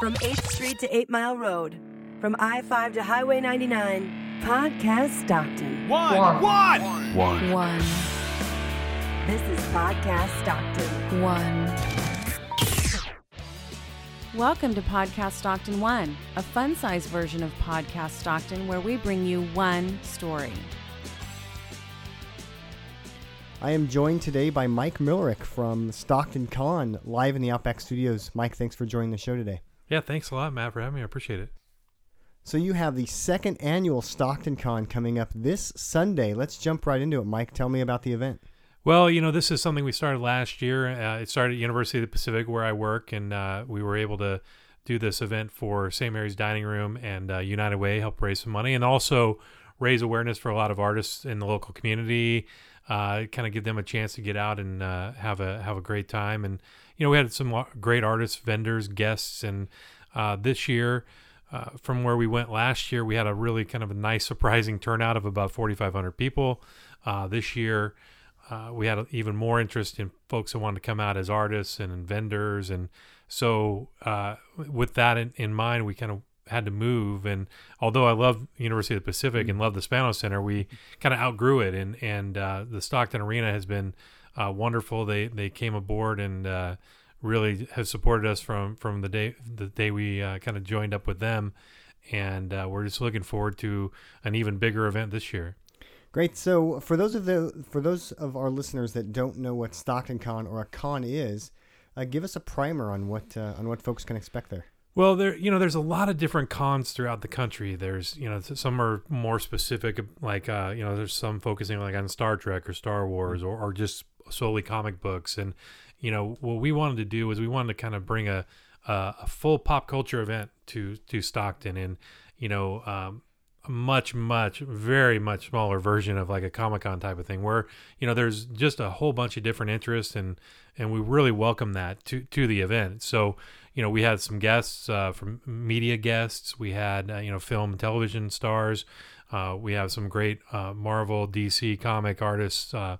From 8th Street to 8 Mile Road, from I 5 to Highway 99, Podcast Stockton. One. One. One. One. One. This is Podcast Stockton. One. Welcome to Podcast Stockton One, a fun sized version of Podcast Stockton where we bring you one story. I am joined today by Mike Millerick from Stockton Con, live in the Outback Studios. Mike, thanks for joining the show today. Yeah, thanks a lot, Matt, for having me. I appreciate it. So you have the second annual Stockton Con coming up this Sunday. Let's jump right into it. Mike, tell me about the event. Well, you know, this is something we started last year. Uh, it started at University of the Pacific, where I work, and uh, we were able to do this event for St. Mary's Dining Room and uh, United Way, help raise some money, and also raise awareness for a lot of artists in the local community. Uh, kind of give them a chance to get out and uh, have a have a great time. And you know, we had some great artists, vendors, guests, and uh, this year. Uh, from where we went last year, we had a really kind of a nice, surprising turnout of about 4,500 people. Uh, this year, uh, we had even more interest in folks who wanted to come out as artists and vendors. And so, with that in, in, mind, we kind of had to move. And although I love University of the Pacific and love the Spanos Center, we kind of outgrew it. And and uh, the Stockton Arena has been uh, wonderful. They they came aboard and really have supported us from from the day the day we uh, kind of joined up with them, and uh, we're just looking forward to an even bigger event this year. Great. So for those of the for those of our listeners that don't know what Stockton Con or a con is, uh, give us a primer on what uh, on what folks can expect there. Well, there you know there's a lot of different cons throughout the country. There's you know some are more specific, like uh, you know there's some focusing like on Star Trek or Star Wars or, or just solely comic books and you know what we wanted to do was we wanted to kind of bring a a, a full pop culture event to to Stockton and you know um, much much very much smaller version of like a Comic Con type of thing where you know there's just a whole bunch of different interests and and we really welcome that to to the event. So you know we had some guests uh, from media guests. We had uh, you know film and television stars. Uh, we have some great uh, Marvel DC comic artists uh,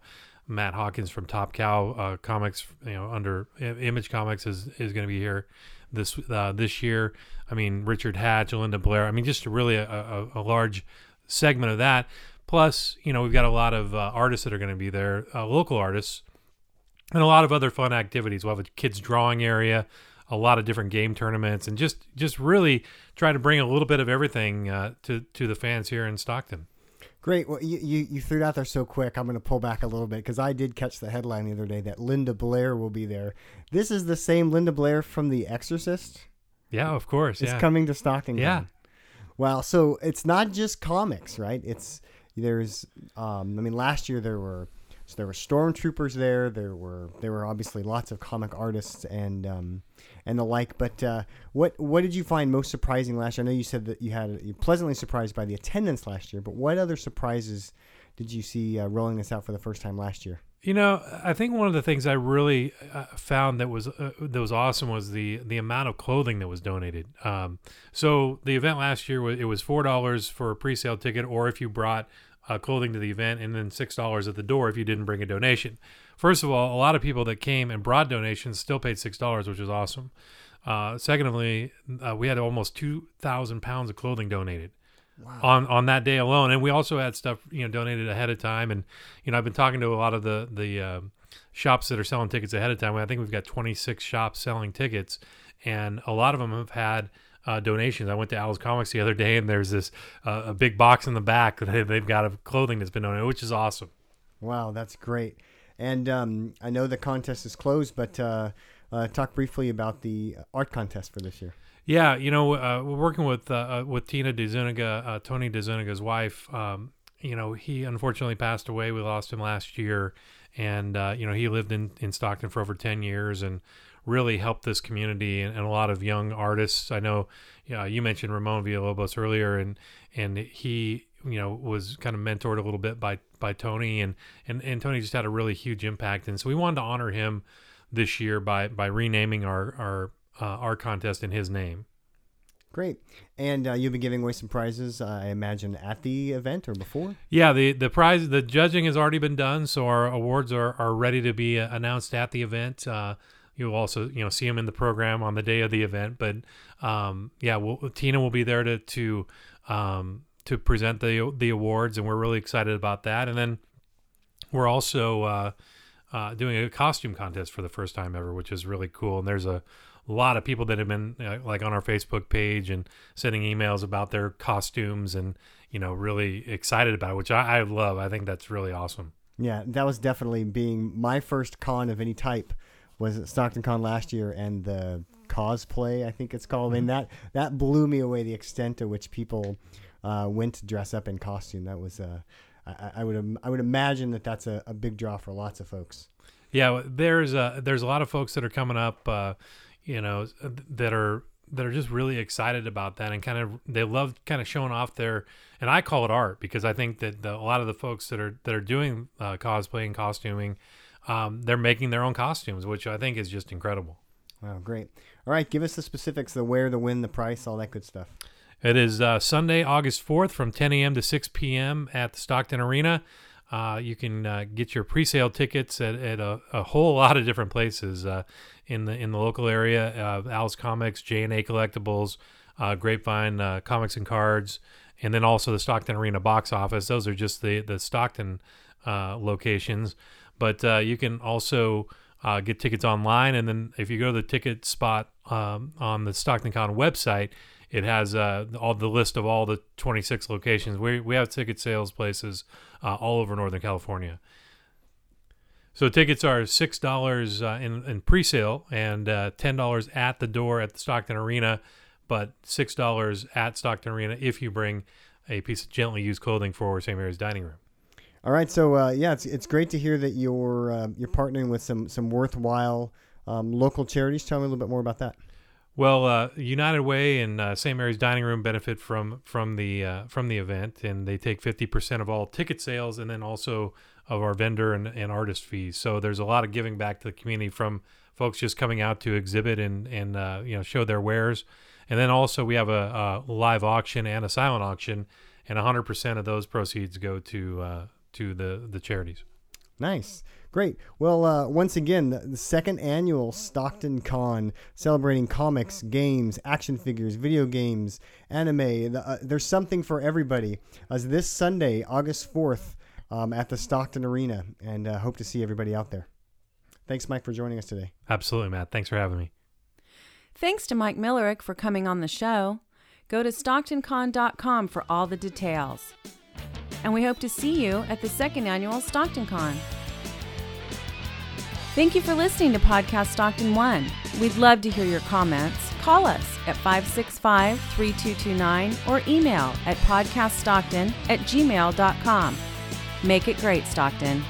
Matt Hawkins from Top Cow uh, Comics, you know, under Image Comics is is going to be here this uh, this year. I mean, Richard Hatch, Linda Blair. I mean, just really a, a, a, large segment of that. Plus, you know, we've got a lot of uh, artists that are going to be there, uh, local artists, and a lot of other fun activities. We'll have a kids drawing area, a lot of different game tournaments, and just just really try to bring a little bit of everything uh, to to the fans here in Stockton. Great. Well, you, you, you threw it out there so quick. I'm going to pull back a little bit because I did catch the headline the other day that Linda Blair will be there. This is the same Linda Blair from The Exorcist. Yeah, of course. It's yeah. coming to Stockton. Yeah. Well, so it's not just comics, right? It's there's. Um, I mean, last year there were so there were stormtroopers there. There were there were obviously lots of comic artists and um, and the like. But uh, what what did you find most surprising last year? I know you said that you had you pleasantly surprised by the attendance last year, but what other surprises did you see uh, rolling this out for the first time last year? You know, I think one of the things I really uh, found that was uh, that was awesome was the the amount of clothing that was donated. Um, so the event last year it was four dollars for a pre-sale ticket, or if you brought uh, clothing to the event, and then six dollars at the door if you didn't bring a donation. First of all, a lot of people that came and brought donations still paid six dollars, which is awesome. Uh, secondly, uh, we had almost two thousand pounds of clothing donated. Wow. On, on that day alone, and we also had stuff you know donated ahead of time, and you know I've been talking to a lot of the the uh, shops that are selling tickets ahead of time. I think we've got 26 shops selling tickets, and a lot of them have had uh, donations. I went to Al's Comics the other day, and there's this uh, a big box in the back that they've got of clothing that's been donated, which is awesome. Wow, that's great. And um, I know the contest is closed, but uh, uh, talk briefly about the art contest for this year. Yeah, you know, uh, we're working with uh, with Tina DeZuniga, uh, Tony DeZuniga's wife. Um, you know, he unfortunately passed away. We lost him last year, and uh, you know, he lived in in Stockton for over ten years and really helped this community and, and a lot of young artists. I know, you, you mentioned Ramon Villalobos earlier, and and he you know was kind of mentored a little bit by by Tony and and and Tony just had a really huge impact and so we wanted to honor him this year by by renaming our our uh, our contest in his name. Great, and uh, you'll be giving away some prizes, uh, I imagine, at the event or before. Yeah, the the prize, the judging has already been done, so our awards are are ready to be uh, announced at the event. Uh, you'll also you know see them in the program on the day of the event. But um, yeah, we'll, Tina will be there to to um, to present the the awards, and we're really excited about that. And then we're also uh, uh, doing a costume contest for the first time ever, which is really cool. And there's a lot of people that have been uh, like on our Facebook page and sending emails about their costumes and you know really excited about it, which I, I love. I think that's really awesome. Yeah, that was definitely being my first con of any type was at Stockton Con last year, and the cosplay I think it's called. I mean that that blew me away the extent to which people uh, went to dress up in costume. That was uh, I, I would I would imagine that that's a, a big draw for lots of folks. Yeah, there's a there's a lot of folks that are coming up, uh, you know, that are that are just really excited about that and kind of they love kind of showing off their and I call it art because I think that the, a lot of the folks that are that are doing uh, cosplay and costuming, um, they're making their own costumes, which I think is just incredible. Wow, great! All right, give us the specifics: the where, the when, the price, all that good stuff. It is uh, Sunday, August 4th from 10 a.m. to 6 p.m. at the Stockton Arena. Uh, you can uh, get your pre-sale tickets at, at a, a, whole lot of different places uh, in the in the local area. Uh, Al's Comics, J and A Collectibles, uh, Grapevine Comics and Cards, and then also the Stockton Arena box office. Those are just the the Stockton locations. But you can also get tickets online, and then if you go to the ticket spot um, on the Stockton Con website, it has uh, all the list of all the 26 locations. We we have ticket sales places uh, all over Northern California. So tickets are six dollars uh, in, in pre-sale and uh, ten dollars at the door at the Stockton Arena, but six dollars at Stockton Arena if you bring a piece of gently used clothing for St. Mary's Dining Room. All right, so uh, yeah, it's it's great to hear that you're uh, you're partnering with some some worthwhile um, local charities. Tell me a little bit more about that. Well, uh, United Way and uh, St. Mary's Dining Room benefit from from the uh, from the event, and they take fifty percent of all ticket sales, and then also of our vendor and, and artist fees. So there's a lot of giving back to the community from folks just coming out to exhibit and and uh, you know show their wares, and then also we have a, a live auction and a silent auction, and hundred percent of those proceeds go to uh, to the the charities. Nice. Great. Well, uh, once again, the, second annual Stockton Con celebrating comics, games, action figures, video games, anime. The, uh, there's something for everybody. As this Sunday, August 4th, um, at the Stockton Arena, and uh, hope to see everybody out there. Thanks, Mike, for joining us today. Absolutely, Matt. Thanks for having me. Thanks to Mike Millerick for coming on the show. Go to StocktonCon.com for all the details and we hope to see you at the second annual Stockton Con. Thank you for listening to Podcast Stockton 1. We'd love to hear your comments. Call us at 565 3229 or email at podcaststockton at gmail.com. Make it great, Stockton.